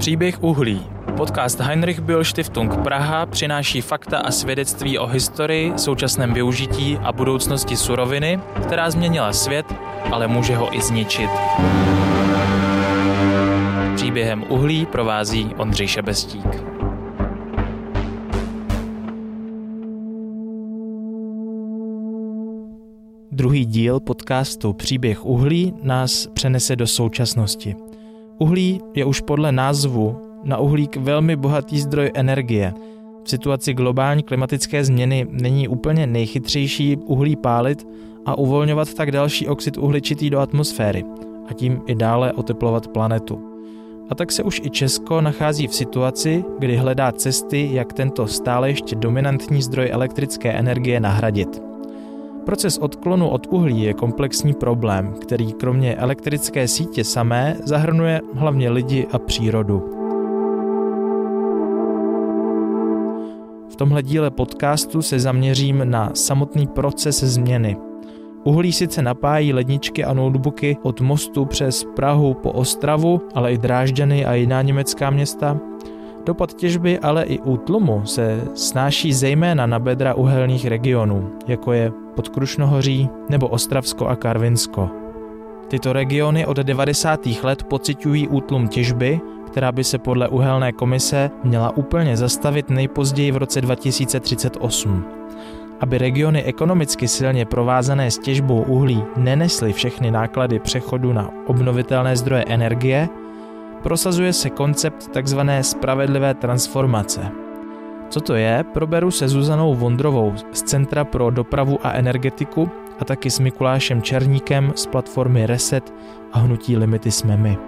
Příběh uhlí. Podcast Heinrich Böll Stiftung Praha přináší fakta a svědectví o historii, současném využití a budoucnosti suroviny, která změnila svět, ale může ho i zničit. Příběhem uhlí provází Ondřej Šebestík. Druhý díl podcastu Příběh uhlí nás přenese do současnosti. Uhlí je už podle názvu na uhlík velmi bohatý zdroj energie. V situaci globální klimatické změny není úplně nejchytřejší uhlí pálit a uvolňovat tak další oxid uhličitý do atmosféry a tím i dále oteplovat planetu. A tak se už i Česko nachází v situaci, kdy hledá cesty, jak tento stále ještě dominantní zdroj elektrické energie nahradit. Proces odklonu od uhlí je komplexní problém, který kromě elektrické sítě samé zahrnuje hlavně lidi a přírodu. V tomhle díle podcastu se zaměřím na samotný proces změny. Uhlí sice napájí ledničky a notebooky od mostu přes Prahu po Ostravu, ale i Drážďany a jiná německá města. Dopad těžby ale i útlumu se snáší zejména na bedra uhelných regionů, jako je Podkrušnohoří nebo Ostravsko a Karvinsko. Tyto regiony od 90. let pociťují útlum těžby, která by se podle uhelné komise měla úplně zastavit nejpozději v roce 2038. Aby regiony ekonomicky silně provázané s těžbou uhlí nenesly všechny náklady přechodu na obnovitelné zdroje energie, prosazuje se koncept tzv. spravedlivé transformace – co to je, proberu se Zuzanou Vondrovou z Centra pro dopravu a energetiku a taky s Mikulášem Černíkem z platformy Reset a hnutí Limity jsme my.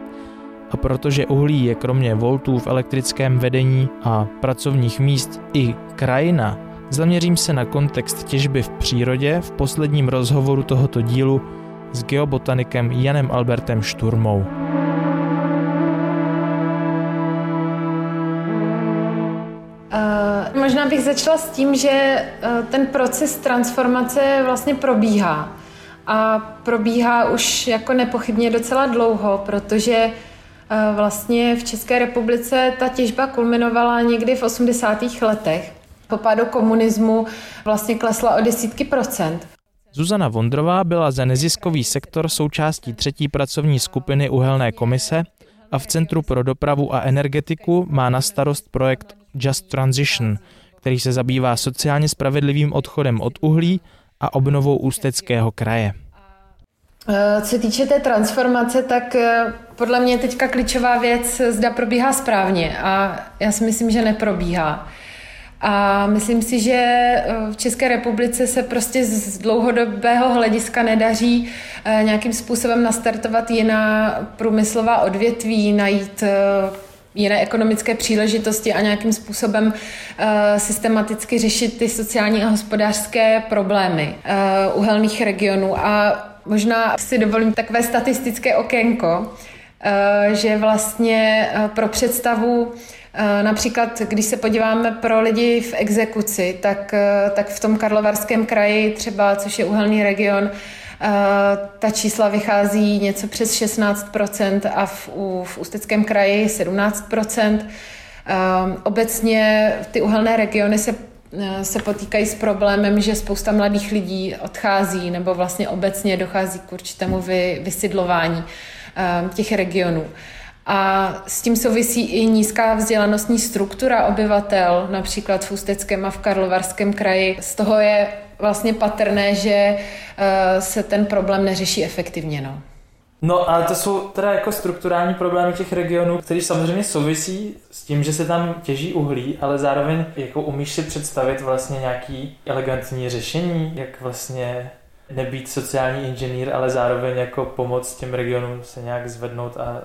A protože uhlí je kromě voltů v elektrickém vedení a pracovních míst i krajina, zaměřím se na kontext těžby v přírodě v posledním rozhovoru tohoto dílu s geobotanikem Janem Albertem Šturmou. Možná bych začala s tím, že eh, ten proces transformace vlastně probíhá. A probíhá už jako nepochybně docela dlouho, protože eh, vlastně v České republice ta těžba kulminovala někdy v 80. letech. Po pádu komunismu vlastně klesla o desítky procent. Zuzana Vondrová byla za neziskový sektor součástí třetí pracovní skupiny Uhelné komise a v Centru pro dopravu a energetiku má na starost projekt Just Transition, který se zabývá sociálně spravedlivým odchodem od uhlí a obnovou Ústeckého kraje. Eh, co se týče té transformace, tak eh, podle mě teďka klíčová věc, zda probíhá správně a já si myslím, že neprobíhá. A myslím si, že eh, v České republice se prostě z dlouhodobého hlediska nedaří nějakým způsobem nastartovat jiná průmyslová odvětví, najít jiné ekonomické příležitosti a nějakým způsobem uh, systematicky řešit ty sociální a hospodářské problémy uh, uhelných regionů. A možná si dovolím takové statistické okénko, uh, že vlastně pro představu Například, když se podíváme pro lidi v exekuci, tak, tak v tom Karlovarském kraji třeba, což je uhelný region, ta čísla vychází něco přes 16% a v, v Ústeckém kraji 17%. Obecně ty uhelné regiony se se potýkají s problémem, že spousta mladých lidí odchází nebo vlastně obecně dochází k určitému vy, vysidlování těch regionů. A s tím souvisí i nízká vzdělanostní struktura obyvatel, například v Ústeckém a v Karlovarském kraji. Z toho je vlastně patrné, že eh, se ten problém neřeší efektivně. No. No a to jsou teda jako strukturální problémy těch regionů, které samozřejmě souvisí s tím, že se tam těží uhlí, ale zároveň jako umíš si představit vlastně nějaký elegantní řešení, jak vlastně nebýt sociální inženýr, ale zároveň jako pomoct těm regionům se nějak zvednout a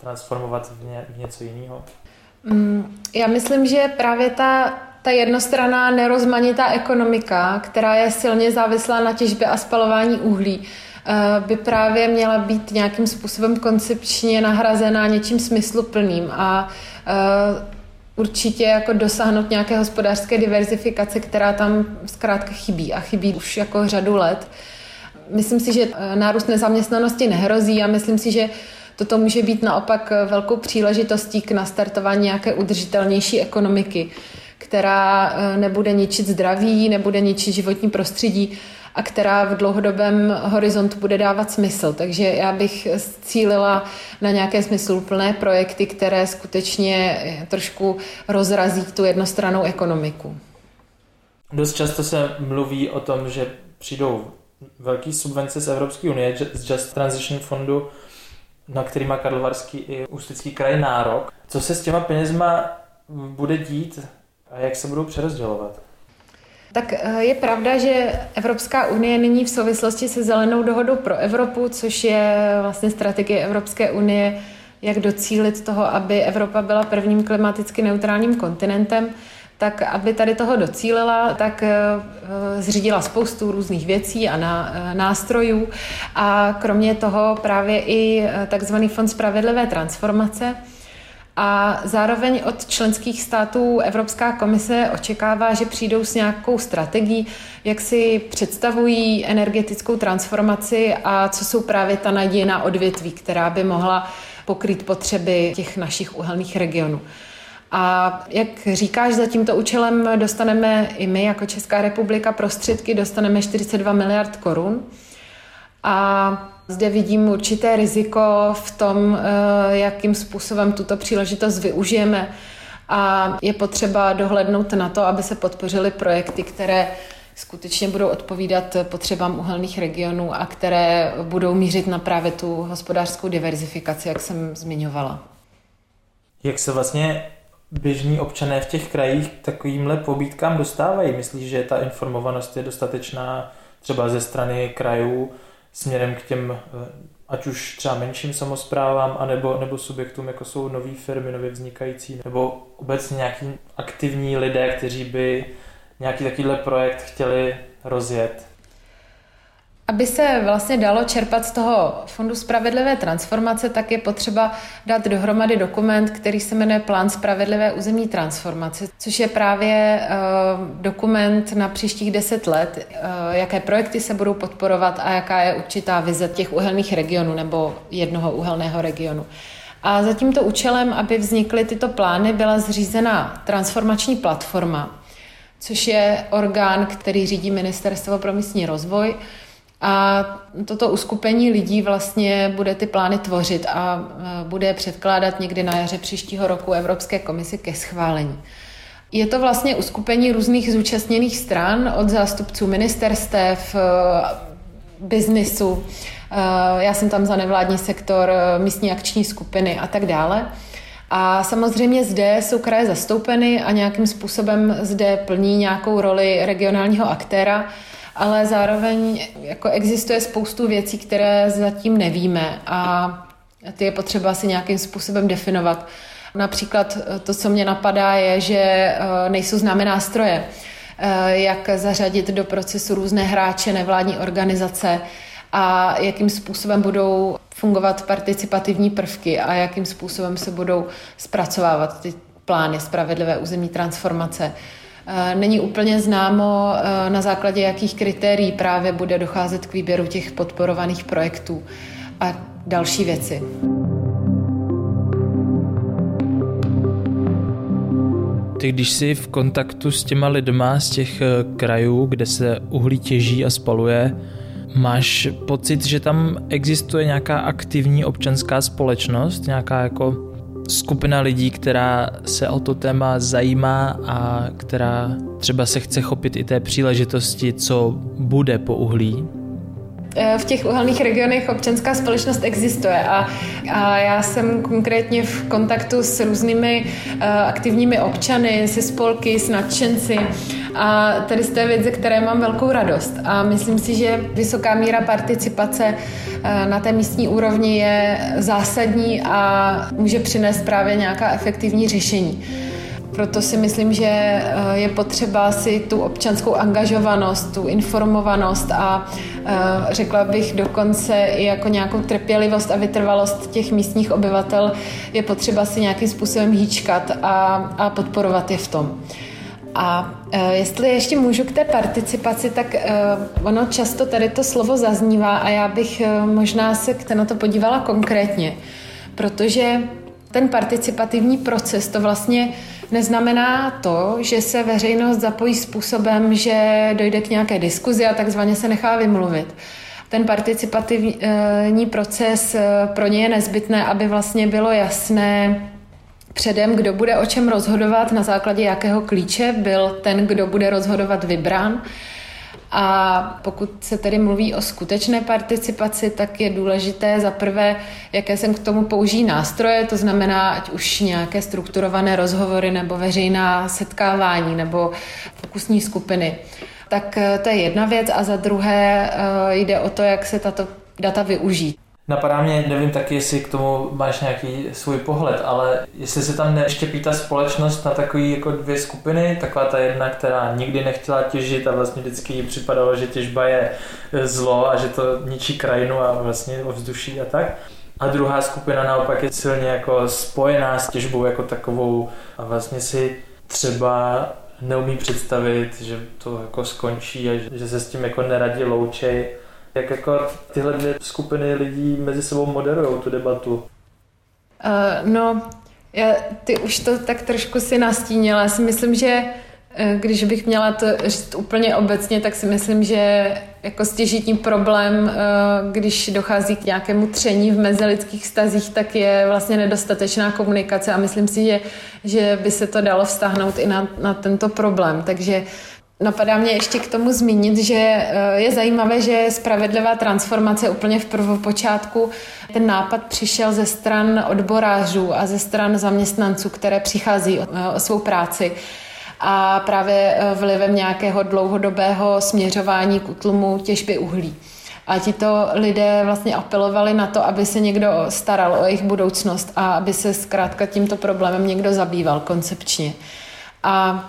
transformovat v, ně, v něco jiného? Mm, já myslím, že právě ta, ta jednostranná nerozmanitá ekonomika, která je silně závislá na těžbě a spalování uhlí, eh, by právě měla být nějakým způsobem koncepčně nahrazená něčím smysluplným a eh, určitě jako dosáhnout nějaké hospodářské diverzifikace, která tam zkrátka chybí a chybí už jako řadu let. Myslím si, že eh, nárůst nezaměstnanosti nehrozí a myslím si, že toto může být naopak velkou příležitostí k nastartování nějaké udržitelnější ekonomiky, která eh, nebude ničit zdraví, nebude ničit životní prostředí a která v dlouhodobém horizontu bude dávat smysl. Takže já bych cílila na nějaké smysluplné projekty, které skutečně trošku rozrazí tu jednostranou ekonomiku. Dost často se mluví o tom, že přijdou velké subvence z Evropské unie, z Just Transition Fondu, na který má Karlovarský i Ústecký kraj nárok. Co se s těma penězma bude dít a jak se budou přerozdělovat? Tak eh, je pravda, že Evropská unie nyní v souvislosti se zelenou dohodou pro Evropu, což je vlastně strategie Evropské unie, jak docílit toho, aby Evropa byla prvním klimaticky neutrálním kontinentem, tak aby tady toho docílila, tak eh, zřídila spoustu různých věcí a eh, nástrojů. A kromě toho právě i takzvaný fond spravedlivé transformace, a zároveň od členských států Evropská komise očekává, že přijdou s nějakou strategií, jak si představují energetickou transformaci a co jsou právě ta nadějná odvětví, která by mohla pokrýt potřeby těch našich uhelných regionů. A jak říkáš, za tímto účelem dostaneme i my jako Česká republika prostředky, dostaneme 42 miliard korun. A zde vidím určité riziko v tom, eh, jakým způsobem tuto příležitost využijeme. A je potřeba dohlednout na to, aby se podpořily projekty, které skutečně budou odpovídat potřebám uhelných regionů a které budou mířit na právě tu hospodářskou diverzifikaci, jak jsem zmiňovala. Jak se vlastně běžní občané v těch krajích takovýmhle pobítkám dostávají? Myslíš, že ta informovanost je dostatečná třeba ze strany krajů směrem k těm, eh, ať už třeba menším samozprávám, anebo, nebo subjektům, jako jsou nové firmy, nově vznikající, nebo obecně nějaký aktivní lidé, kteří by nějaký takovýhle projekt chtěli rozjet. Aby se vlastně dalo čerpat z toho Fondu spravedlivé transformace, tak je potřeba dát dohromady dokument, který se jmenuje Plán spravedlivé územní transformace, což je právě uh, dokument na příštích deset let, uh, jaké projekty se budou podporovat a jaká je určitá vize těch uhelných regionů nebo jednoho uhelného regionu. A za tímto účelem, aby vznikly tyto plány, byla zřízena transformační platforma, což je orgán, který řídí Ministerstvo pro místní rozvoj, a toto uskupení lidí vlastně bude ty plány tvořit a e, bude je předkládat někdy na jaře příštího roku Evropské komisi ke schválení. Je to vlastně uskupení různých zúčastněných stran od zástupců ministerstev, e, biznisu, e, já jsem tam za nevládní sektor, místní akční skupiny a tak dále. A samozřejmě zde jsou kraje zastoupeny a nějakým způsobem zde plní nějakou roli regionálního aktéra, ale zároveň jako existuje spoustu věcí, které zatím nevíme a ty je potřeba si nějakým způsobem definovat. Například to, co mě napadá, je, že eh, nejsou známé nástroje, eh, jak zařadit do procesu různé hráče, nevládní organizace a jakým způsobem budou fungovat participativní prvky a jakým způsobem se budou zpracovávat ty plány spravedlivé územní transformace. Eh, není úplně známo, eh, na základě jakých kritérií právě bude docházet k výběru těch podporovaných projektů a další věci. Ty, když jsi v kontaktu s těma lidma z těch eh, krajů, kde se uhlí těží a spaluje, máš pocit, že tam existuje nějaká aktivní občanská společnost, nějaká jako skupina lidí, která se o to téma zajímá a která třeba se chce chopit i té příležitosti, co bude po uhlí? Eh, v těch uhelných regionech občanská společnost existuje a, a já jsem konkrétně v kontaktu s různými uh, aktivními občany, se spolky, s nadšenci a tady z té věci, které mám velkou radost. A myslím si, že vysoká míra participace uh, na té místní úrovni je zásadní a může přinést právě nějaká efektivní řešení. Proto si myslím, že eh, je potřeba si tu občanskou angažovanost, tu informovanost a eh, řekla bych dokonce i jako nějakou trpělivost a vytrvalost těch místních obyvatel je potřeba si nějakým způsobem hýčkat a, a podporovat je v tom. A jestli ještě můžu k té participaci, tak e, ono často tady to slovo zaznívá a já bych e, možná se na to podívala konkrétně. protože ten participativní proces to vlastně neznamená to, že se veřejnost zapojí způsobem, že dojde k nějaké diskuzi a takzvaně se nechá vymluvit. Ten participativní proces eh, pro ně je nezbytné, aby vlastně bylo jasné, předem, kdo bude o čem rozhodovat, na základě jakého klíče byl ten, kdo bude rozhodovat vybrán. A pokud se tedy mluví o skutečné participaci, tak je důležité za prvé, jaké jsem k tomu použijí nástroje, to znamená, ať už nějaké strukturované rozhovory nebo veřejná setkávání nebo fokusní skupiny. Tak eh, to je jedna věc a za druhé eh, jde o to, jak se tato data využít. Napadá mě, nevím taky, jestli k tomu máš nějaký svůj pohled, ale jestli se tam neštěpí ta společnost na takové jako dvě skupiny, taková ta jedna, která nikdy nechtěla těžit a vlastně vždycky jí připadalo, že těžba je e, zlo a že to ničí krajinu a vlastně ovzduší a tak. A druhá skupina naopak je silně jako spojená s těžbou jako takovou a vlastně si třeba neumí představit, že to jako skončí a že se s tím jako neradí loučej jak jako tyhle dvě skupiny lidí mezi sebou moderují tu debatu? Uh, no, já, ty už to tak trošku si nastínila. Já si myslím, že eh, když bych měla to říct úplně obecně, tak si myslím, že jako stěžitní problém, eh, když dochází k nějakému tření v mezilidských stazích, tak je vlastně nedostatečná komunikace a myslím si, že, že by se to dalo vztáhnout i na, na tento problém. Takže Napadá mě ještě k tomu zmínit, že eh, je zajímavé, že spravedlivá transformace úplně v prvopočátku ten nápad přišel ze stran odborářů a ze stran zaměstnanců, které přichází o svou práci a právě eh, vlivem nějakého dlouhodobého směřování k utlumu těžby uhlí. A tito lidé vlastně apelovali na to, aby se někdo staral o jejich budoucnost a aby se zkrátka tímto problémem někdo zabýval koncepčně. A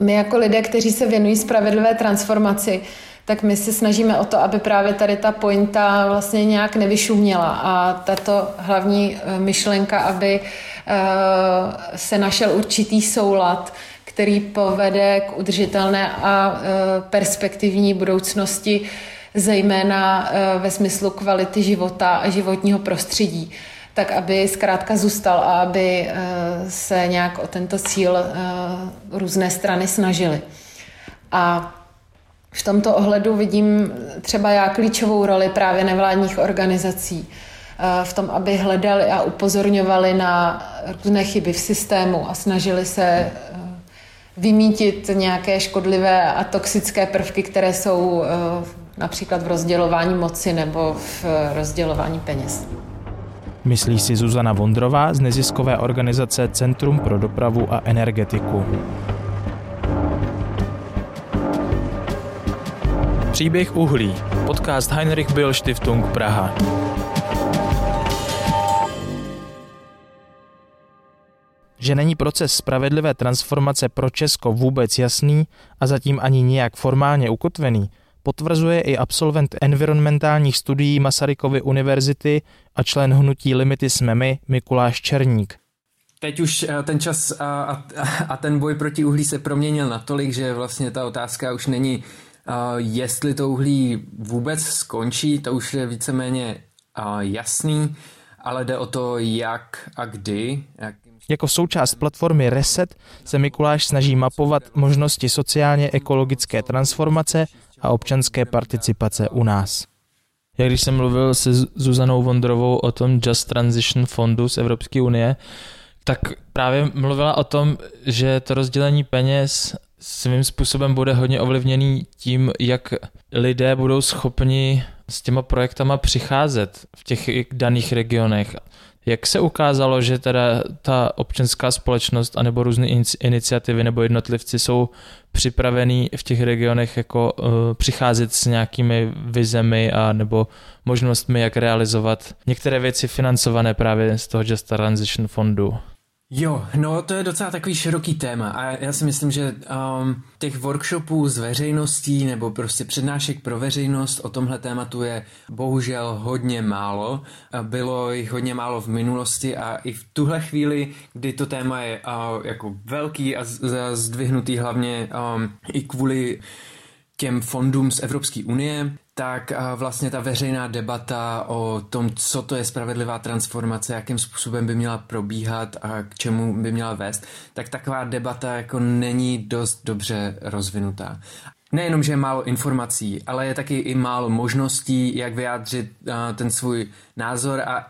my jako lidé, kteří se věnují spravedlivé transformaci, tak my se snažíme o to, aby právě tady ta pointa vlastně nějak nevyšuměla. A tato hlavní eh, myšlenka, aby eh, se našel určitý soulad, který povede k udržitelné a eh, perspektivní budoucnosti, zejména ve smyslu kvality života a životního prostředí tak aby zkrátka zůstal a aby eh, se nějak o tento cíl eh, různé strany snažily. A v tomto ohledu vidím třeba já klíčovou roli právě nevládních organizací eh, v tom, aby hledali a upozorňovali na různé chyby v systému a snažili se vymítit nějaké škodlivé a toxické prvky, které jsou například v rozdělování moci nebo v rozdělování peněz. Myslí si Zuzana Vondrová z neziskové organizace Centrum pro dopravu a energetiku. Příběh uhlí. Podcast Heinrich Bill Stiftung Praha. Že není proces spravedlivé transformace pro Česko vůbec jasný a zatím ani nijak formálně ukotvený, potvrzuje i absolvent environmentálních studií Masarykovy univerzity a člen hnutí Limity jsme my Mikuláš Černík. Teď už eh, ten čas a, a, a ten boj proti uhlí se proměnil natolik, že vlastně ta otázka už není, eh, jestli to uhlí vůbec skončí, to už je víceméně eh, jasný, ale jde o to, jak a kdy. Jak... Jako součást platformy Reset se Mikuláš snaží mapovat možnosti sociálně-ekologické transformace a občanské participace u nás. Jak když jsem mluvil se Zuzanou Vondrovou o tom Just Transition fondu z Evropské unie, tak právě mluvila o tom, že to rozdělení peněz svým způsobem bude hodně ovlivněný tím, jak lidé budou schopni s těma projektama přicházet v těch daných regionech. Jak se ukázalo, že teda ta občanská společnost anebo různé iniciativy nebo jednotlivci jsou připravený v těch regionech jako uh, přicházet s nějakými vizemi a nebo možnostmi, jak realizovat některé věci financované právě z toho Just Transition fondu? Jo, no to je docela takový široký téma a já si myslím, že um, těch workshopů s veřejností nebo prostě přednášek pro veřejnost o tomhle tématu je bohužel hodně málo. Bylo jich hodně málo v minulosti a i v tuhle chvíli, kdy to téma je uh, jako velký a zdvihnutý hlavně um, i kvůli těm fondům z Evropské unie, tak vlastně ta veřejná debata o tom, co to je spravedlivá transformace, jakým způsobem by měla probíhat a k čemu by měla vést, tak taková debata jako není dost dobře rozvinutá. Nejenom, že je málo informací, ale je taky i málo možností, jak vyjádřit ten svůj názor a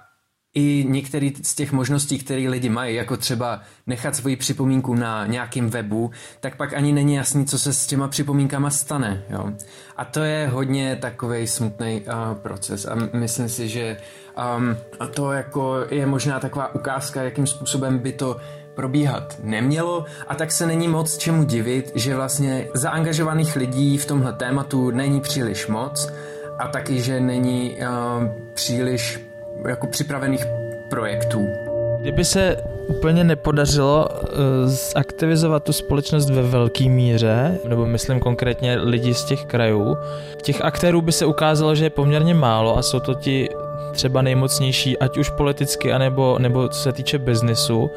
i některé z těch možností, které lidi mají, jako třeba nechat svoji připomínku na nějakém webu, tak pak ani není jasný, co se s těma připomínkama stane. Jo? A to je hodně takový smutný uh, proces a myslím si, že um, a to jako je možná taková ukázka, jakým způsobem by to probíhat nemělo a tak se není moc čemu divit, že vlastně zaangažovaných lidí v tomhle tématu není příliš moc a taky, že není uh, příliš jako připravených projektů. Kdyby se úplně nepodařilo uh, zaktivizovat tu společnost ve velké míře, nebo myslím konkrétně lidi z těch krajů, těch aktérů by se ukázalo, že je poměrně málo a jsou to ti třeba nejmocnější, ať už politicky, anebo, nebo co se týče biznisu.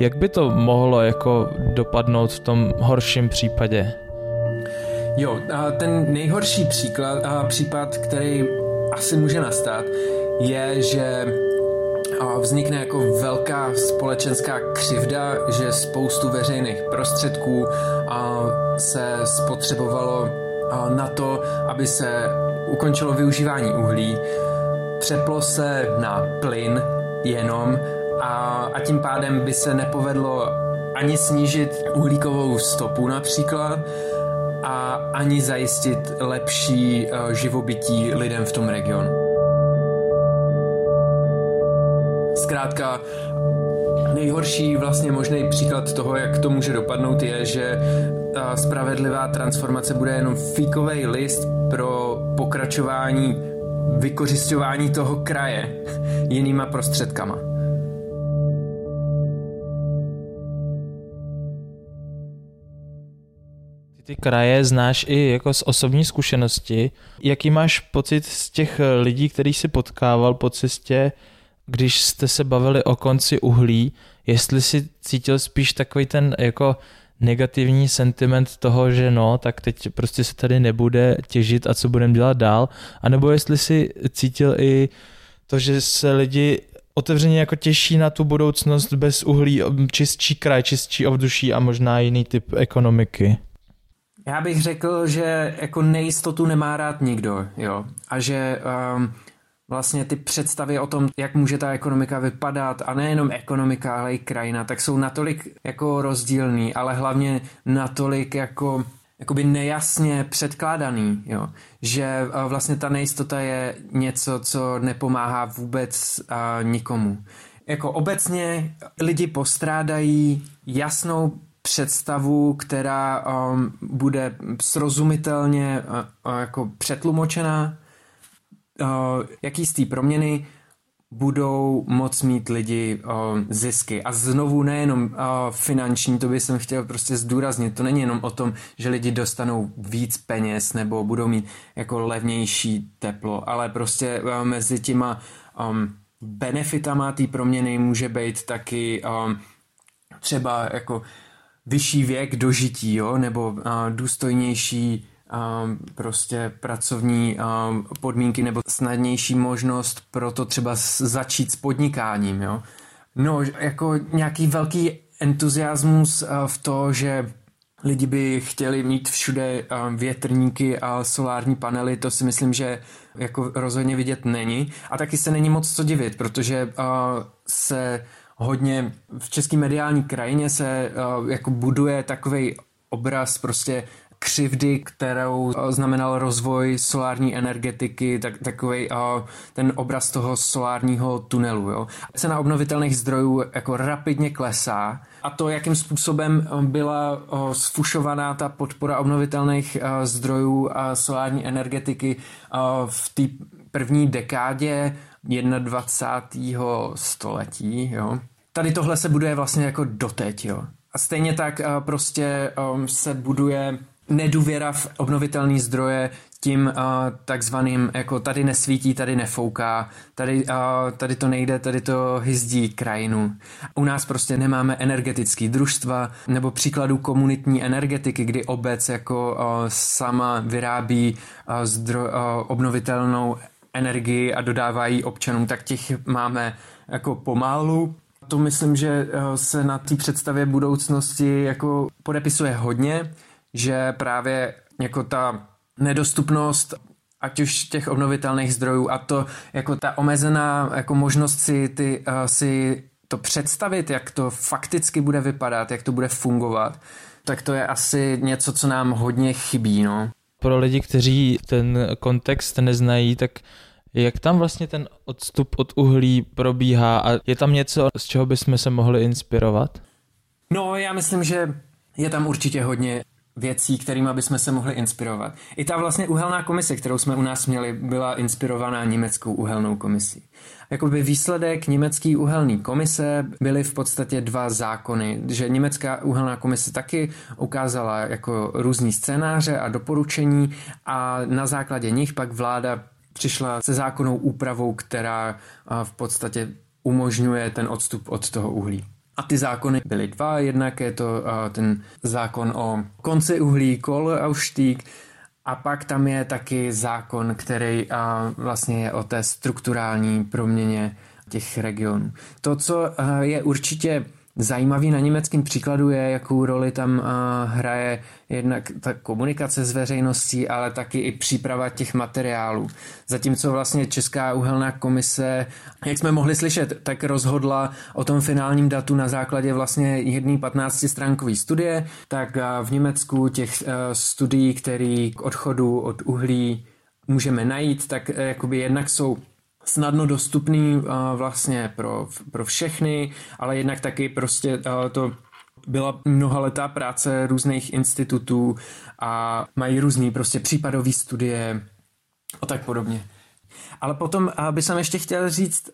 Jak by to mohlo jako dopadnout v tom horším případě? Jo, a ten nejhorší příklad, a případ, který asi může nastat, je, že vznikne jako velká společenská křivda, že spoustu veřejných prostředků se spotřebovalo na to, aby se ukončilo využívání uhlí, přeplo se na plyn jenom a, a tím pádem by se nepovedlo ani snížit uhlíkovou stopu například a ani zajistit lepší živobytí lidem v tom regionu. Zkrátka, nejhorší vlastně možný příklad toho, jak to může dopadnout, je, že ta spravedlivá transformace bude jenom fíkový list pro pokračování vykořišťování toho kraje jinýma prostředkama. Ty kraje znáš i jako z osobní zkušenosti. Jaký máš pocit z těch lidí, který si potkával po cestě, když jste se bavili o konci uhlí, jestli si cítil spíš takový ten jako negativní sentiment toho, že no, tak teď prostě se tady nebude těžit a co budeme dělat dál, anebo jestli si cítil i to, že se lidi otevřeně jako těší na tu budoucnost bez uhlí, čistší kraj, čistší ovduší a možná jiný typ ekonomiky. Já bych řekl, že jako nejistotu nemá rád nikdo, jo. A že um, vlastně ty představy o tom, jak může ta ekonomika vypadat a nejenom ekonomika, ale i krajina, tak jsou natolik jako rozdílný, ale hlavně natolik jako jakoby nejasně předkládaný, jo. že eh, vlastně ta nejistota je něco, co nepomáhá vůbec uh, nikomu. Jako obecně lidi postrádají jasnou představu, která um, bude srozumitelně uh, uh, jako přetlumočená, uh, jaký z té proměny budou moc mít lidi uh, zisky. A znovu nejenom uh, finanční, to bych chtěl prostě zdůraznit. To není jenom o tom, že lidi dostanou víc peněz nebo budou mít jako levnější teplo, ale prostě uh, mezi těma um, benefitama té proměny může být taky um, třeba jako vyšší věk dožití, jo, nebo uh, důstojnější um, prostě pracovní um, podmínky nebo snadnější možnost pro to třeba začít s podnikáním, jo. No, jako nějaký velký entuziasmus v to, že lidi by chtěli mít všude větrníky a solární panely, to si myslím, že jako rozhodně vidět není. A taky se není moc co divit, protože se hodně v české mediální krajině se uh, jako buduje takový obraz prostě křivdy, kterou eh, znamenal rozvoj solární energetiky, tak, takový eh, ten obraz toho solárního tunelu. Jo. Cena obnovitelných zdrojů jako rapidně klesá a to, jakým způsobem byla sfušovaná ta podpora obnovitelných zdrojů a solární energetiky v té první dekádě 21. století, jo. Tady tohle se buduje vlastně jako doteď, jo. A stejně tak uh, prostě um, se buduje nedůvěra v obnovitelné zdroje tím uh, takzvaným, jako tady nesvítí, tady nefouká, tady, uh, tady to nejde, tady to hyzdí krajinu. U nás prostě nemáme energetický družstva nebo příkladu komunitní energetiky, kdy obec jako sama vyrábí zdro, obnovitelnou energii a dodávají občanům, tak těch máme jako pomalu. To myslím, že se na té představě budoucnosti jako podepisuje hodně, že právě jako ta nedostupnost ať už těch obnovitelných zdrojů a to jako ta omezená jako možnost si, ty, uh, si to představit, jak to fakticky bude vypadat, jak to bude fungovat, tak to je asi něco, co nám hodně chybí, no. Pro lidi, kteří ten kontext neznají, tak jak tam vlastně ten odstup od uhlí probíhá a je tam něco, z čeho bychom se mohli inspirovat? No, já myslím, že je tam určitě hodně věcí, kterými bychom se mohli inspirovat. I ta vlastně uhelná komise, kterou jsme u nás měli, byla inspirovaná německou uhelnou komisí. Jakoby výsledek německé uhelné komise byly v podstatě dva zákony, že německá uhelná komise taky ukázala jako různý scénáře a doporučení a na základě nich pak vláda přišla se zákonnou úpravou, která v podstatě umožňuje ten odstup od toho uhlí. A ty zákony byly dva, jednak je to uh, ten zákon o konci uhlí, Kohleausstieg, a pak tam je taky zákon, který uh, vlastně je o té strukturální proměně těch regionů. To, co uh, je určitě Zajímavý na německém příkladu je, jakou roli tam uh, hraje jednak ta komunikace s veřejností, ale taky i příprava těch materiálů. Zatímco vlastně Česká uhelná komise, jak jsme mohli slyšet, tak rozhodla o tom finálním datu na základě vlastně jedné 15 stránkové studie, tak uh, v Německu těch uh, studií, které k odchodu od uhlí můžeme najít, tak jakoby jednak jsou snadno dostupný uh, vlastně pro, pro všechny, ale jednak taky prostě uh, to byla mnohaletá práce různých institutů a mají různý prostě případové studie a tak podobně. Ale potom bych jsem ještě chtěl říct,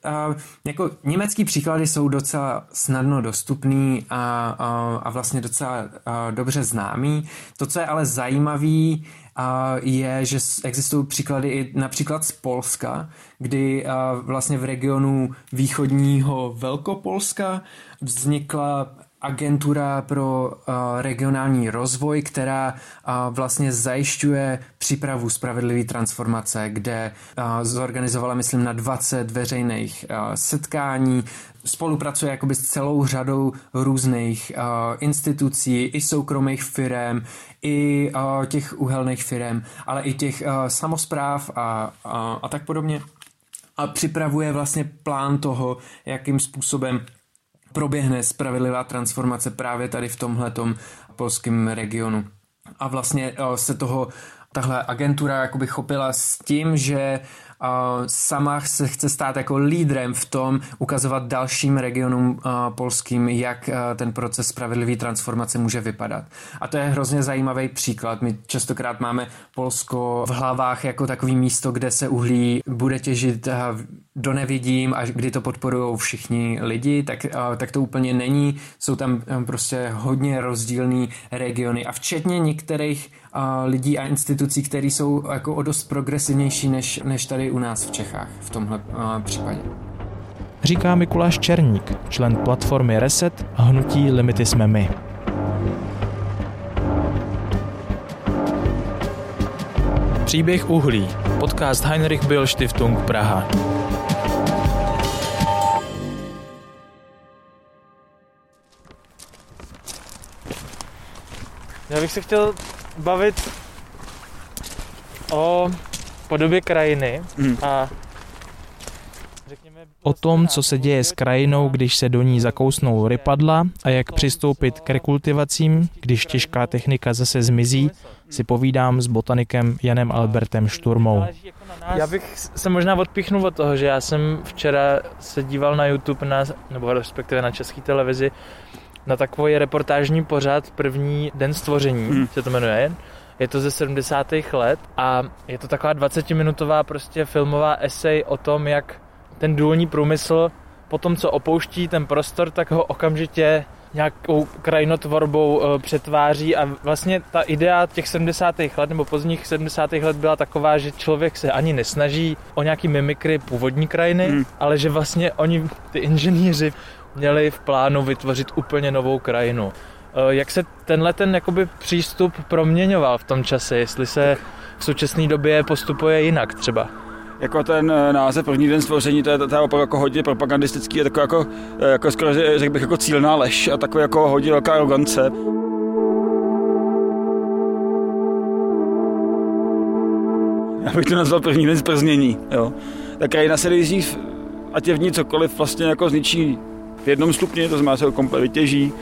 jako německý příklady jsou docela snadno dostupný a, a, a vlastně docela dobře známý. To, co je ale zajímavý, je, že existují příklady i například z Polska, kdy vlastně v regionu východního Velkopolska vznikla agentura pro uh, regionální rozvoj, která uh, vlastně zajišťuje přípravu spravedlivé transformace, kde uh, zorganizovala, myslím, na 20 veřejných setkání, spolupracuje jakoby s celou řadou různých institucí, i soukromých firm, i těch uhelných firm, ale i těch samozpráv a, a, a tak podobně. A připravuje vlastně plán toho, jakým způsobem proběhne spravedlivá transformace právě tady v tomhletom polském regionu. A vlastně eh, se toho tahle agentura jakoby chopila s tím, že sama se chce stát jako lídrem v tom ukazovat dalším regionům polským, jak ten proces spravedlivé transformace může vypadat. A to je hrozně zajímavý příklad. My častokrát máme Polsko v hlavách jako takový místo, kde se uhlí bude těžit do nevidím a kdy to podporují všichni lidi, tak, tak to úplně není. Jsou tam prostě hodně rozdílné regiony a včetně některých lidí a institucí, které jsou jako o dost progresivnější než, než tady u nás v Čechách v tomhle případě. Říká Mikuláš Černík, člen platformy Reset a hnutí Limity jsme my. Příběh uhlí. Podcast Heinrich Bill Stiftung Praha. Já bych se chtěl bavit o podobě krajiny hmm. a o tom, co se děje s krajinou, když se do ní zakousnou rypadla a jak přistoupit k rekultivacím, když těžká technika zase zmizí, si povídám s botanikem Janem Albertem Šturmou. Já bych se možná odpíchnul od toho, že já jsem včera se díval na YouTube, na, nebo respektive na české televizi, na takový reportážní pořad První den stvoření, hmm. se to jmenuje. Je to ze 70. let a je to taková 20-minutová prostě filmová esej o tom, jak ten důlní průmysl po tom, co opouští ten prostor, tak ho okamžitě nějakou krajinotvorbou uh, přetváří a vlastně ta idea těch 70. let nebo pozdních 70. let byla taková, že člověk se ani nesnaží o nějaký mimikry původní krajiny, hmm. ale že vlastně oni, ty inženýři, měli v plánu vytvořit úplně novou krajinu. Eh, jak se tenhle ten jakoby přístup proměňoval v tom čase, jestli se v současné době postupuje jinak třeba? jako ten eh, název první den stvoření, to je, to je opravdu jako hodně propagandistický, je takový jako, eh, jako skoro řekl bych jako cílná lež a takový jako hodně velká arogance. Já bych to nazval první den zprznění, jo. Ta krajina se nejdřív, ať je v ní cokoliv, vlastně jako zničí v jednom stupni, to znamená, se ho komplet vytěží,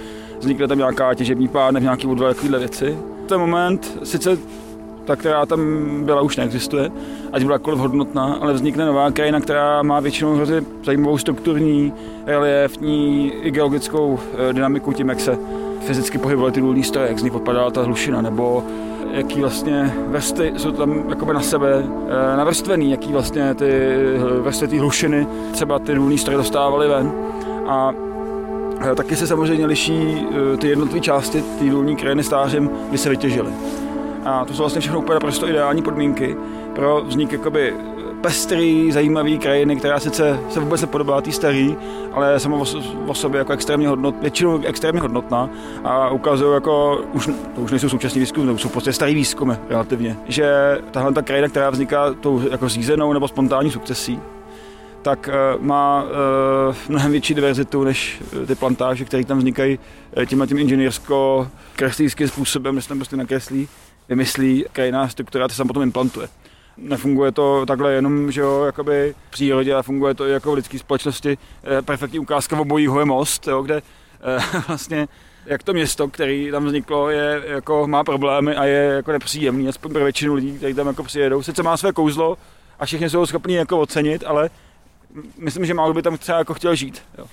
vznikne tam nějaká těžební párna, nějaký odval, takovéhle věci. Ten moment sice ta, která tam byla, už neexistuje, ať byla jakkoliv hodnotná, ale vznikne nová krajina, která má většinou hrozně zajímavou strukturní, reliefní i geologickou eh, dynamiku tím, jak se fyzicky pohybovaly ty důlní stroje, jak z nich odpadala ta hlušina, nebo jaký vlastně vrsty jsou tam jakoby na sebe eh, navrstvený, jaký vlastně ty eh, vrsty ty hlušiny třeba ty důlní stroje dostávaly ven. A taky se samozřejmě liší ty jednotlivé části té důlní krajiny stářem, kdy se vytěžily. A to jsou vlastně všechno úplně naprosto ideální podmínky pro vznik jakoby pestrý, zajímavý krajiny, která sice se vůbec nepodobá tý starý, ale samo o sobě jako extrémně hodnot, většinou extrémně hodnotná a ukazují jako, už, to už nejsou současní výzkumy, to jsou prostě starý výzkumy relativně, že tahle ta krajina, která vzniká tou jako řízenou nebo spontánní sukcesí, tak uh, má uh, mnohem větší diverzitu než ty plantáže, které tam vznikají tímhle tím inženýrsko-kreslířským způsobem, že se tam prostě nakreslí vymyslí krajinná struktura, to se tam potom implantuje. Nefunguje to takhle jenom, že jo, jakoby v přírodě, ale funguje to i jako v lidské společnosti. Eh, perfektní ukázka obojího je most, jo, kde eh, vlastně jak to město, který tam vzniklo, je, jako, má problémy a je jako nepříjemný, aspoň pro většinu lidí, kteří tam jako přijedou. Sice má své kouzlo a všichni jsou schopni jako ocenit, ale myslím, že málo by tam třeba jako chtěl žít. Jo.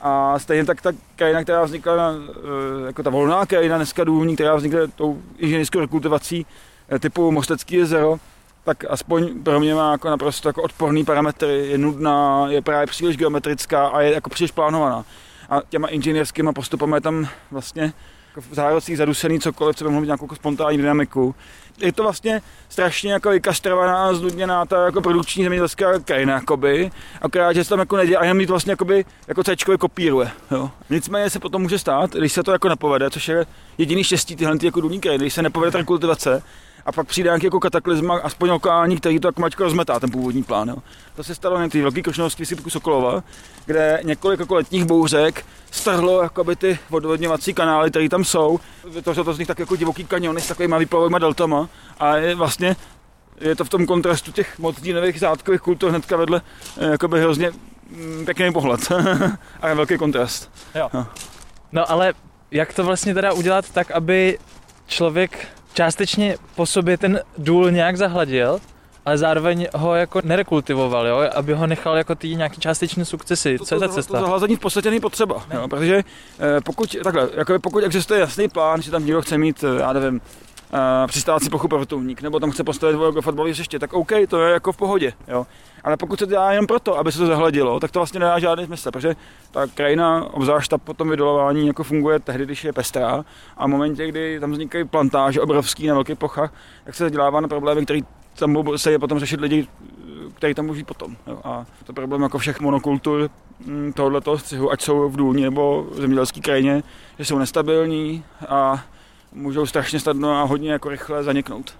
A stejně tak ta krajina, která vznikla, na, eh, jako ta volná krajina dneska důlní, která vznikla tou inženýrskou rekultivací eh, typu Mostecký jezero, tak aspoň pro mě má jako naprosto jako odporný parametry, je nudná, je právě příliš geometrická a je jako příliš plánovaná. A těma inženýrskými postupy je tam vlastně jako v zárodcích zadusený cokoliv, co by mohlo mít nějakou spontánní dynamiku. Je to vlastně strašně jako vykastrovaná, znudněná ta jako produkční zemědělská krajina, jakoby, akorát, že se tam jako neděje a jenom to vlastně jakoby, jako C kopíruje. Jo. Nicméně se potom může stát, když se to jako nepovede, což je jediný štěstí tyhle ty jako důlní krajiny, když se nepovede ta kultivace, a pak přijde nějaký jako kataklizma, aspoň lokální, který to jako mačko rozmetá, ten původní plán. Jo. To se stalo na té velké krošnovské výsypku Sokolova, kde několik jako letních bouřek strhlo jakoby ty odvodňovací kanály, které tam jsou. To to z nich tak jako divoký kaniony s takovými výplavovými deltama a je vlastně je to v tom kontrastu těch moc dínových zátkových kultur hnedka vedle eh, jakoby hrozně mm, pěkný pohled a velký kontrast. Jo. No. no ale jak to vlastně teda udělat tak, aby člověk částečně po sobě ten důl nějak zahladil, ale zároveň ho jako nerekultivoval, jo? aby ho nechal jako ty nějaký částečné sukcesy. Co je ta cesta? To, to zahlazení v podstatě není potřeba, jo? protože eh, pokud, takhle, jako pokud existuje jasný plán, že tam někdo chce mít, eh, já nevím, uh, přistávací plochu pro vrtulník, nebo tam chce postavit fotbalové hřiště, tak OK, to je jako v pohodě. Jo. Ale pokud se to dělá jenom proto, aby se to zahladilo, tak to vlastně nedá žádný smysl, protože ta krajina, obzvlášť ta potom vydolování, jako funguje tehdy, když je pestrá a v momentě, kdy tam vznikají plantáže obrovský na velkých plochách, tak se dělává na problémy, které tam se je potom řešit lidi, kteří tam můžou potom. Jo. A to problém jako všech monokultur mm, tohoto střihu, ať jsou v důlní nebo v zemědělské krajině, že jsou nestabilní a můžou strašně snadno a hodně jako rychle zaniknout.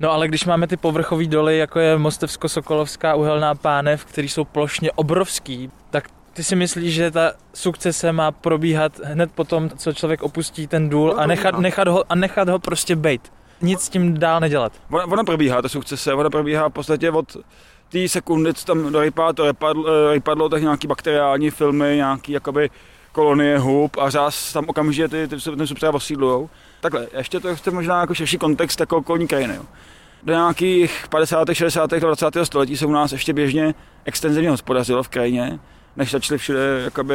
No ale když máme ty povrchové doly, jako je Mostevsko-Sokolovská uhelná pánev, který jsou plošně obrovský, tak ty si myslíš, že ta sukcese má probíhat hned po tom, co člověk opustí ten důl a nechat, nechat, ho, a nechat ho prostě bejt. Nic s tím dál nedělat. Ona, ona probíhá, ta sukcese, ona probíhá v podstatě od té sekundy, co tam dorypá to rypadlo, rypadlo, tak nějaký bakteriální filmy, nějaký jakoby kolonie hub a řáz tam okamžitě ty, ty, ty, ty substráty osídlujou. Takhle, ještě to chce možná jako širší kontext jako okolní krajiny. Jo. Do nějakých 50. 60. 20. století se u nás ještě běžně extenzivně hospodařilo v krajině, než začaly všude jakoby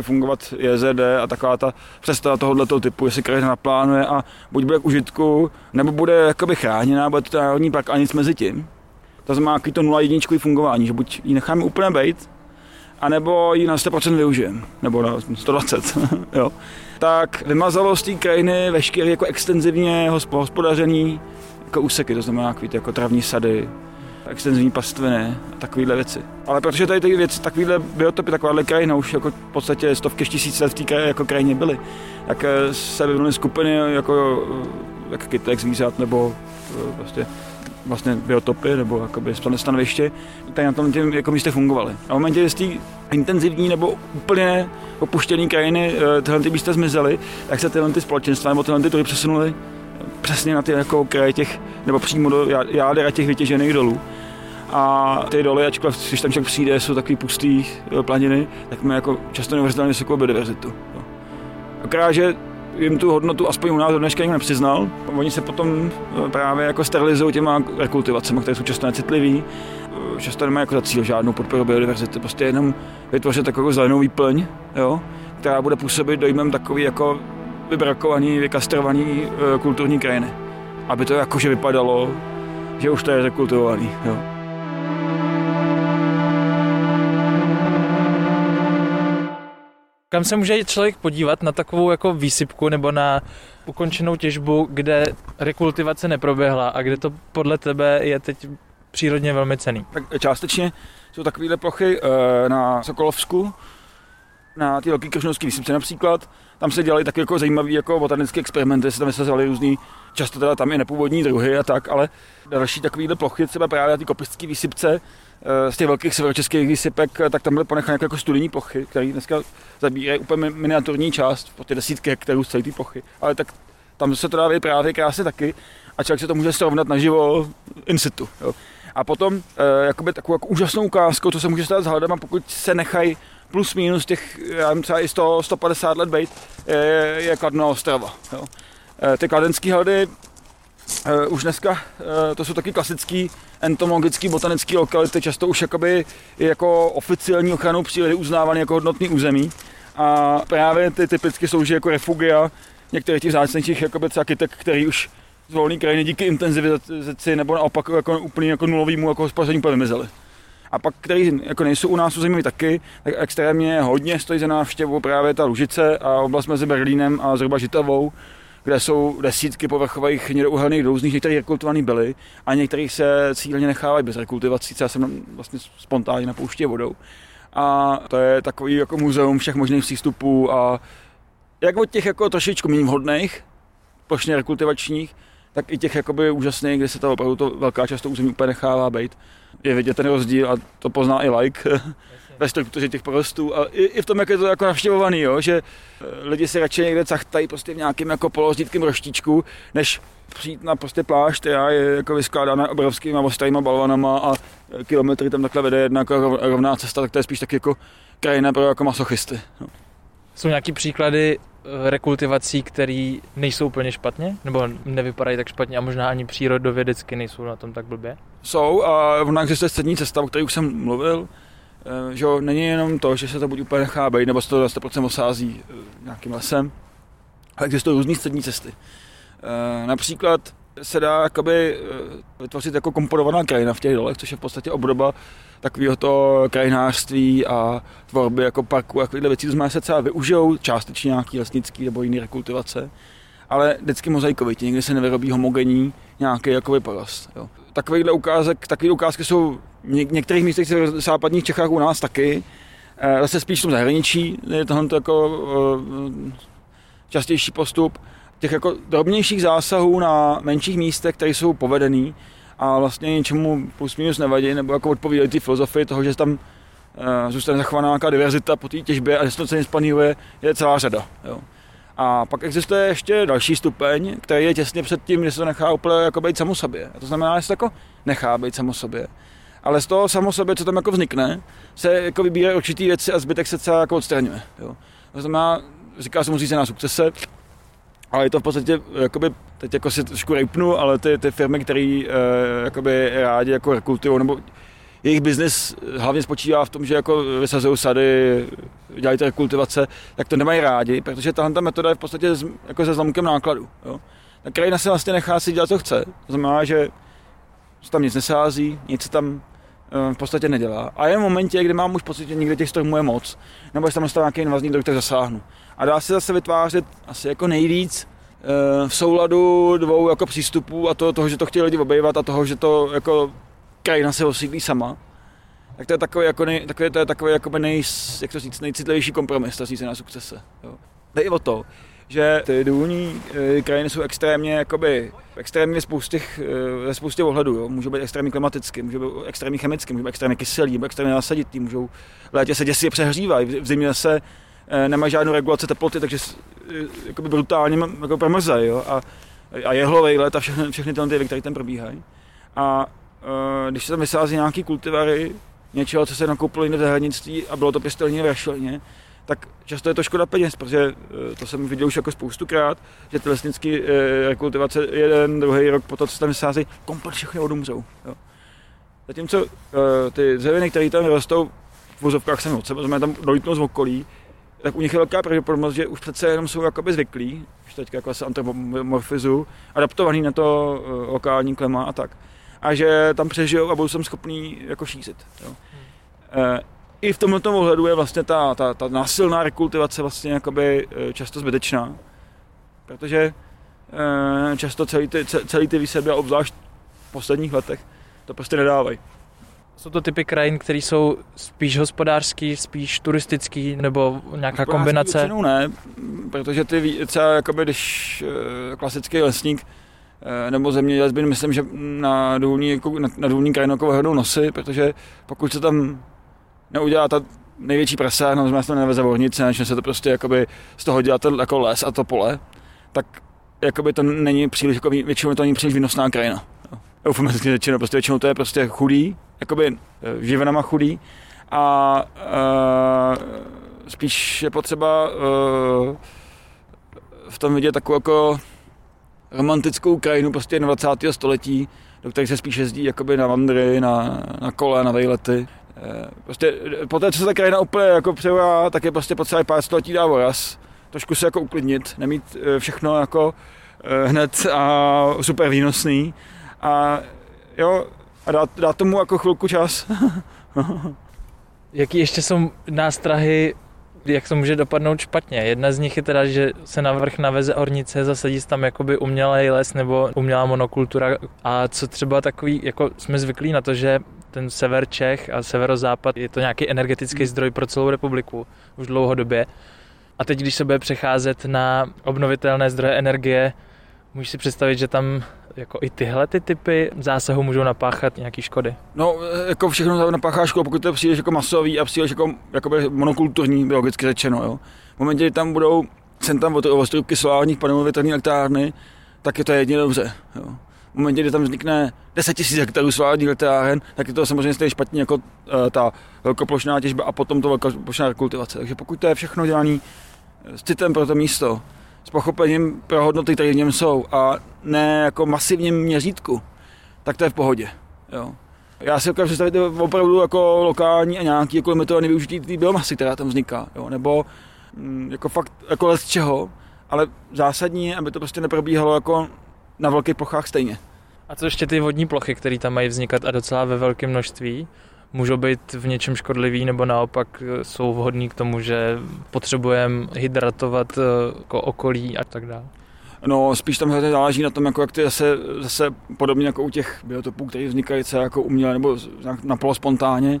fungovat JZD a taková ta představa tohoto typu, jestli krajina naplánuje a buď bude k užitku, nebo bude jakoby chráněná, bude to národní park a nic mezi tím. To znamená to nula jedničkový fungování, že buď ji necháme úplně bejt, anebo ji na 100% využijem, nebo na 120, jo. tak vymazalo z té krajiny veškeré jako extenzivně hospodařený jako úseky, to znamená jako, jako travní sady, extenzivní pastviny a takovéhle věci. Ale protože tady ty věci, takovéhle biotopy, takováhle krajina už jako v podstatě stovky tisíc let v té krajině, jako krajině byly, tak eh, se vyvinuly skupiny jako eh, jak kytek zvířat nebo eh, prostě vlastně biotopy nebo jakoby stanoviště, tady na tom těm jako místě fungovaly. A v momentě, z té intenzivní nebo úplně opuštěné krajiny tyhle ty místa zmizely, tak se tyhle ty společenstva nebo tyhle ty tury přesunuly přesně na ty jako kraje těch, nebo přímo do jádra těch vytěžených dolů. A ty doly, ačkoliv když tam člověk přijde, jsou takový pustý planiny, tak my jako často neuvěřitelně vysokou biodiverzitu. Akorát, že jim tu hodnotu aspoň u nás dneška nikdo nepřiznal. Oni se potom e, právě jako sterilizují těma rekultivacemi, které jsou často necitliví. E, často nemají jako za cíl žádnou podporu biodiverzity, prostě jenom vytvořit takovou zelenou výplň, jo, která bude působit dojmem takový jako vybrakovaný, vykastrovaný e, kulturní krajiny. Aby to jakože vypadalo, že už to je rekultivovaný. Jo. Kam se může člověk podívat na takovou jako výsypku nebo na ukončenou těžbu, kde rekultivace neproběhla a kde to podle tebe je teď přírodně velmi cený? Tak částečně jsou takovéhle plochy e, na Sokolovsku, na ty velké kržnovské výsypce například. Tam se dělali taky jako zajímavý jako botanické experimenty, se tam vysazovaly různý, často teda tam i nepůvodní druhy a tak, ale další takovýhle plochy, třeba právě na ty kopistické výsypce, eh, z těch velkých severočeských výsypek, eh, tak tam byly ponechané jako studijní plochy, které dneska zabírají úplně miniaturní část, po ty desítky hektarů z celé té plochy. Ale tak tam se to dá právě krásně taky a člověk se to může srovnat naživo in situ. Jo. A potom e, jakoby takovou jako úžasnou ukázkou, to se může stát s hledem, a pokud se nechají plus minus těch, já nevím, třeba i 100, 150 let být, je, je Kladná Ostrava. Jo. Ty kladenský hledy e, už dneska, e, to jsou taky klasický entomologický, botanický lokality, často už jakoby jako oficiální ochranou přírody uznávaný jako hodnotný území. A právě ty typicky slouží jako refugia některých těch vzácnějších jakoby třeba kytek, který už z volné krajiny díky intenzivizaci nebo naopak jako úplně jako nulovýmu jako hospodaření vymizely. A pak, který jako nejsou u nás zajímaví taky, tak extrémně hodně stojí za návštěvu právě ta Lužice a oblast mezi Berlínem a zhruba Žitavou, kde jsou desítky povrchových hnědouhelných dolů, z nich některých rekultivovaný byly a některých se cíleně nechávají bez rekultivací, třeba se vlastně spontánně napouští vodou. A to je takový jako muzeum všech možných přístupů a jak od těch jako trošičku méně vhodných, plošně rekultivačních, tak i těch jakoby úžasných, kde se to opravdu to velká část území úplně nechává být. Je vidět ten rozdíl a to pozná i like ve struktuře těch porostů a i, i v tom, jak je to jako navštěvovaný, jo, že eh, lidi si radši někde cachtají prostě v nějakým jako polozdítkým roštičku, než přijít na prostě pláž, která je jako vyskládána obrovskými ostrýma balvanama a kilometry tam takhle vede jedna jako rovná cesta, tak to je spíš tak jako krajina pro jako masochisty. No. Jsou nějaký příklady Eh, rekultivací, které nejsou úplně špatně? Nebo nevypadají tak špatně a možná ani přírodovědecky nejsou na tom tak blbě? Jsou a ona existuje střední cesta, o které už jsem mluvil, eh, že není jenom to, že se to buď úplně nechá být, nebo se to 100% osází eh, nějakým lesem, ale existují různé střední cesty. Například se dá jakoby vytvořit jako komponovaná krajina v těch dolech, což je v podstatě obdoba takového to krajinářství a tvorby jako parku a takovýhle věcí. To znamená, se třeba využijou částečně nějaký lesnický nebo jiný rekultivace, ale vždycky mozaikovitě, někdy se nevyrobí homogenní nějaký jako porost. Jo. Takovýhle ukázek, takové ukázky jsou v některých místech v západních Čechách u nás taky, eh, zase spíš v tom zahraničí je tohle jako eh, častější postup. Těch jako drobnějších zásahů na menších místech, které jsou povedený, a vlastně ničemu plus minus nevadí, nebo jako odpovídají ty filozofii toho, že tam uh, zůstane zachovaná nějaká diverzita po té těžbě a že se to spaníruje, je celá řada. Jo. A pak existuje ještě další stupeň, který je těsně před tím, že se to nechá úplně jako být samo sobě. A to znamená, že se jako nechá být samo sobě. Ale z toho samo sobě, co tam jako vznikne, se jako vybírají určitý věci a zbytek se celá jako odstraňuje. Jo. To znamená, říká se mu řízená sukcese, ale je to v podstatě, jakoby, teď jako si trošku rejpnu, ale ty, ty firmy, které e, jakoby rádi jako rekultivují, nebo jejich biznis hlavně spočívá v tom, že jako vysazují sady, dělají ty rekultivace, tak to nemají rádi, protože tahle ta metoda je v podstatě z, jako se zlomkem nákladu. Jo. Ta krajina se vlastně nechá si dělat, co chce. To znamená, že se tam nic nesází, nic se tam v podstatě nedělá. A je v momentě, kdy mám už pocit, že někde těch stromů je moc, nebo že tam nastal nějaký invazní druh, tak zasáhnu. A dá se zase vytvářet asi jako nejvíc v souladu dvou jako přístupů a to, toho, že to chtějí lidi obejvat a toho, že to jako krajina se osídlí sama tak to je takový, jako nej, takový, to je takový jako nej, jak to říct, nejcitlivější kompromis, ta na sukcese. Jo. Jde i o to, že ty důlní e, krajiny jsou extrémně, jakoby, extrémně spoustě, ve spoustě ohledů. Jo. Můžou být extrémně klimaticky, můžou být extrémně chemicky, můžou být extrémně kyselý, můžou extrémně nasaditý, můžou v létě se děsivě přehřívají, v zimě se e, nemá žádnou regulaci teploty, takže jakoby brutálně jako promrzají. Jo. A, a jehlovej let a všechny, všechny ty, které tam probíhají. A když se tam vysází nějaký kultivary, něčeho, co se nakoupilo jiné v zahradnictví a bylo to pěstelně v rašelině, tak často je to škoda peněz, protože eh, to jsem viděl už jako spoustukrát, že ty lesnické eh, rekultivace jeden, druhý rok po to, co se tam vysází, komplet všechny odumřou. Jo. Zatímco eh, ty dřeviny, které tam rostou, v vozovkách jsem od sebe, tam dolítnou z okolí, tak u nich je velká pravděpodobnost, že už přece jenom jsou jakoby zvyklí, už teď jako se antropomorfizu, adaptovaný na to lokální klima a tak a že tam přežijou a budou sem schopný jako šířit. Jo. Hmm. I v tomto ohledu je vlastně ta, ta, ta násilná rekultivace vlastně jakoby e, často zbytečná, protože e, často celý ty, celý ty výsady, a obzvlášť v posledních letech, to prostě nedávají. Jsou to typy krajin, které jsou spíš hospodářský, spíš turistický, nebo nějaká kombinace? ne, protože ty třeba, jakoby, když klasický lesník Eh, nebo zemědělec by myslím, že na důlní, jako, na, na důlní krajinu jako vyhodnou nosy, protože pokud se tam neudělá ta největší prasa, no znamená se to neveze vornice, než se to prostě jakoby z toho dělá ten jako les a to pole, tak jakoby to není příliš, jako většinou to není příliš výnosná krajina. Eufemisticky řečeno, prostě většinou to je prostě chudý, jakoby eh, živinama chudý a uh, spíš je potřeba uh, v tom vidět takovou jako romantickou krajinu prostě 20. století, do které se spíš jezdí jakoby na vandry, na, na kole, na vejlety. Eh, prostě po té, co se ta krajina úplně jako převrá, tak je prostě potřeba pár století dá voraz, trošku se jako uklidnit, nemít eh, všechno jako eh, hned a super výnosný a jo, a dát, dát tomu jako chvilku čas. Jaký ještě jsou nástrahy jak to může dopadnout špatně. Jedna z nich je teda, že se na vrch naveze ornice, zasadí se tam jakoby umělý les nebo umělá monokultura a co třeba takový, jako jsme zvyklí na to, že ten sever Čech a severozápad je to nějaký energetický zdroj pro celou republiku už dlouhodobě. A teď, když se bude přecházet na obnovitelné zdroje energie, můžeš si představit, že tam jako i tyhle ty typy zásahu můžou napáchat nějaký škody? No, jako všechno napáchá škodu, pokud to příliš jako masový a příliš jako, jako monokulturní, biologicky řečeno. Jo. V momentě, kdy tam budou sem tam ostrůvky solárních panelů větrní elektrárny, tak je to jedině dobře. Jo. V momentě, kdy tam vznikne 10 000 hektarů solárních elektráren, tak je to samozřejmě stejně špatně jako uh, ta velkoplošná těžba a potom to velkoplošná rekultivace. Takže pokud to je všechno dělané s citem pro to místo, s pochopením pro hodnoty, které v něm jsou a ne jako masivním měřítku, tak to je v pohodě. Jo. Já si dokážu představit opravdu jako lokální a nějaký jako limitovaný využití té biomasy, která tam vzniká. Jo. Nebo mm, jako fakt jako les čeho, ale zásadní aby to prostě neprobíhalo jako na velkých plochách stejně. A co ještě ty vodní plochy, které tam mají vznikat a docela ve velkém množství? Můžou být v něčem škodlivý nebo naopak eh, jsou vhodní k tomu, že potřebujeme hydratovat eh, jako okolí a tak dále? No, spíš tam hodně záleží na tom, jako jak ty zase, zase podobně jako u těch biotopů, které vznikají třeba jako uměle nebo na spontánně,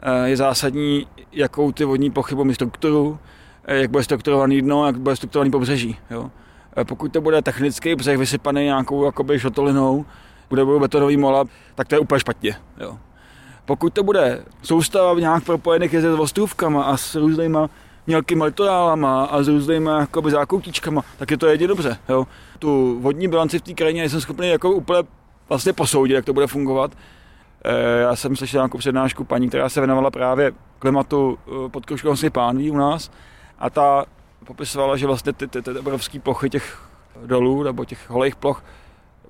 eh, je zásadní, jakou ty vodní pochybu strukturu, jak bude strukturovaný dno, jak bude strukturovaný pobřeží. Jo. Pokud to bude technický břeh vysypaný nějakou jakoby šotolinou, bude betonový mola, tak to je úplně špatně. Jo. Pokud to bude soustava nějak propojených je s ostrůvkama a s různýma mělkými litorálama a s různýma jakoby, zákoutičkama, tak je to jedině dobře. Jo. Tu vodní bilanci v té krajině jsem schopný jako úplně vlastně posoudit, jak to bude fungovat. E, já jsem slyšel nějakou přednášku paní, která se věnovala právě klimatu e, pod Kruškovským pánví u nás a ta popisovala, že vlastně ty, ty, ty obrovské plochy těch dolů nebo těch holých ploch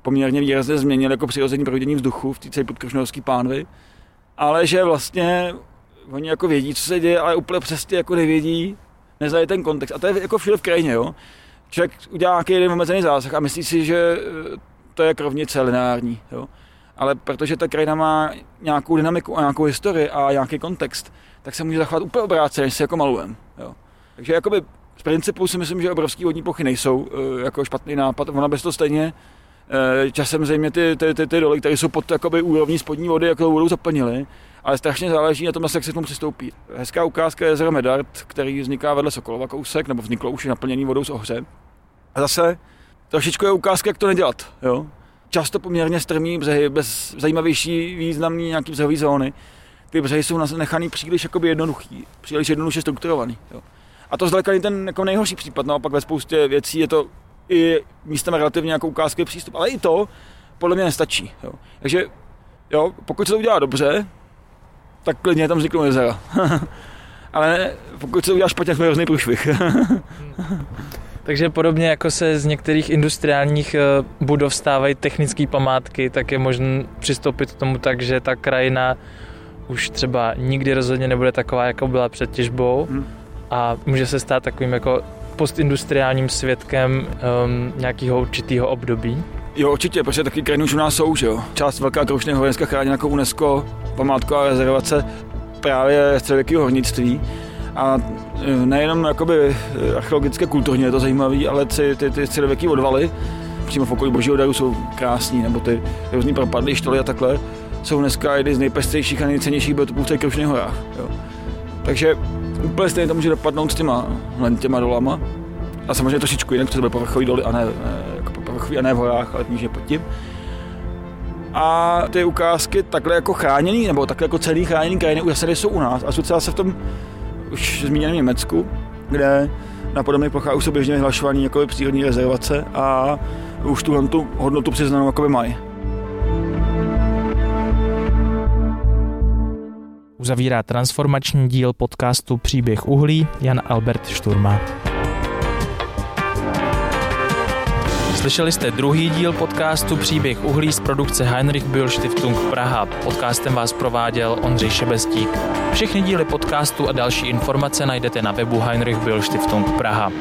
poměrně výrazně změnily jako přirozený proudění vzduchu v té celé podkrušnovské pánvi ale že vlastně oni jako vědí, co se děje, ale úplně přesně jako nevědí, neznají ten kontext. A to je jako všude v krajině, jo. Člověk udělá nějaký jeden omezený zásah a myslí si, že eh, to je krovnice lineární, jo. ale protože ta krajina má nějakou dynamiku a nějakou historii a nějaký kontext, tak se může zachovat úplně obráceně, než si jako malujem. Jo. Takže jakoby z principu si myslím, že obrovský vodní plochy nejsou e, jako špatný nápad. Ona bez to stejně časem zřejmě ty, ty, ty, ty doly, které jsou pod jakoby, úrovní spodní vody, jako vodou zaplnily, ale strašně záleží na tom, jak se k tomu přistoupí. Hezká ukázka je jezero Medard, který vzniká vedle Sokolova kousek, nebo vzniklo už naplněný vodou z ohře. A zase trošičku je ukázka, jak to nedělat. Jo? Často poměrně strmý břehy, bez zajímavější, významný nějaký břehový zóny. Ty břehy jsou nechaný příliš jakoby jednoduchý, příliš jednoduše strukturovaný. Jo? A to zdaleka je ten jako nejhorší případ, naopak ve spoustě věcí je to i místem relativně jako ukázkový přístup, ale i to podle mě nestačí. Jo? Takže jo, pokud se to udělá dobře, tak klidně tam vzniknou jezera. ale pokud se to udělá špatně, jsme hrozný průšvih. Takže podobně jako se z některých industriálních eh, budov stávají technické památky, tak je možné přistoupit k tomu tak, že ta krajina už třeba nikdy rozhodně nebude taková, jako byla před těžbou hmm. a může se stát takovým jako postindustriálním svědkem um, nějakého určitého období. Jo, určitě, protože taky krajiny už u nás jsou, že jo. Část velká kroužně horenská chráněna jako UNESCO, památková rezervace právě středověkého hornictví. A e, nejenom jakoby e, archeologické kulturně je to zajímavé, ale ty, ty, ty středověké odvaly, přímo v okolí Božího daru jsou krásní, nebo ty různý propadly štoly a takhle, jsou dneska jedny z nejpestřejších a nejcennějších biotopů v těch Krušných horách. Jo. Takže úplně stejně to může dopadnout s těma, těma dolama. A samozřejmě trošičku jinak, protože to byly povrchový doly a ne, jako povrchový a ne v horách, ale níže pod tím. A ty ukázky takhle jako chráněný, nebo takhle jako celý chráněný krajiny už zase jsou u nás. A jsou se v tom už zmíněném Německu, kde na podobných plochách už jsou běžně vyhlašované jako přírodní rezervace a už tu, tu hodnotu přiznanou jako mají. Uzavírá transformační díl podcastu Příběh uhlí Jan Albert Šturma. Slyšeli jste druhý díl podcastu Příběh uhlí z produkce Heinrich Böll Stiftung Praha. Podcastem vás prováděl Ondřej Šebestík. Všechny díly podcastu a další informace najdete na webu Heinrich Böll Stiftung Praha.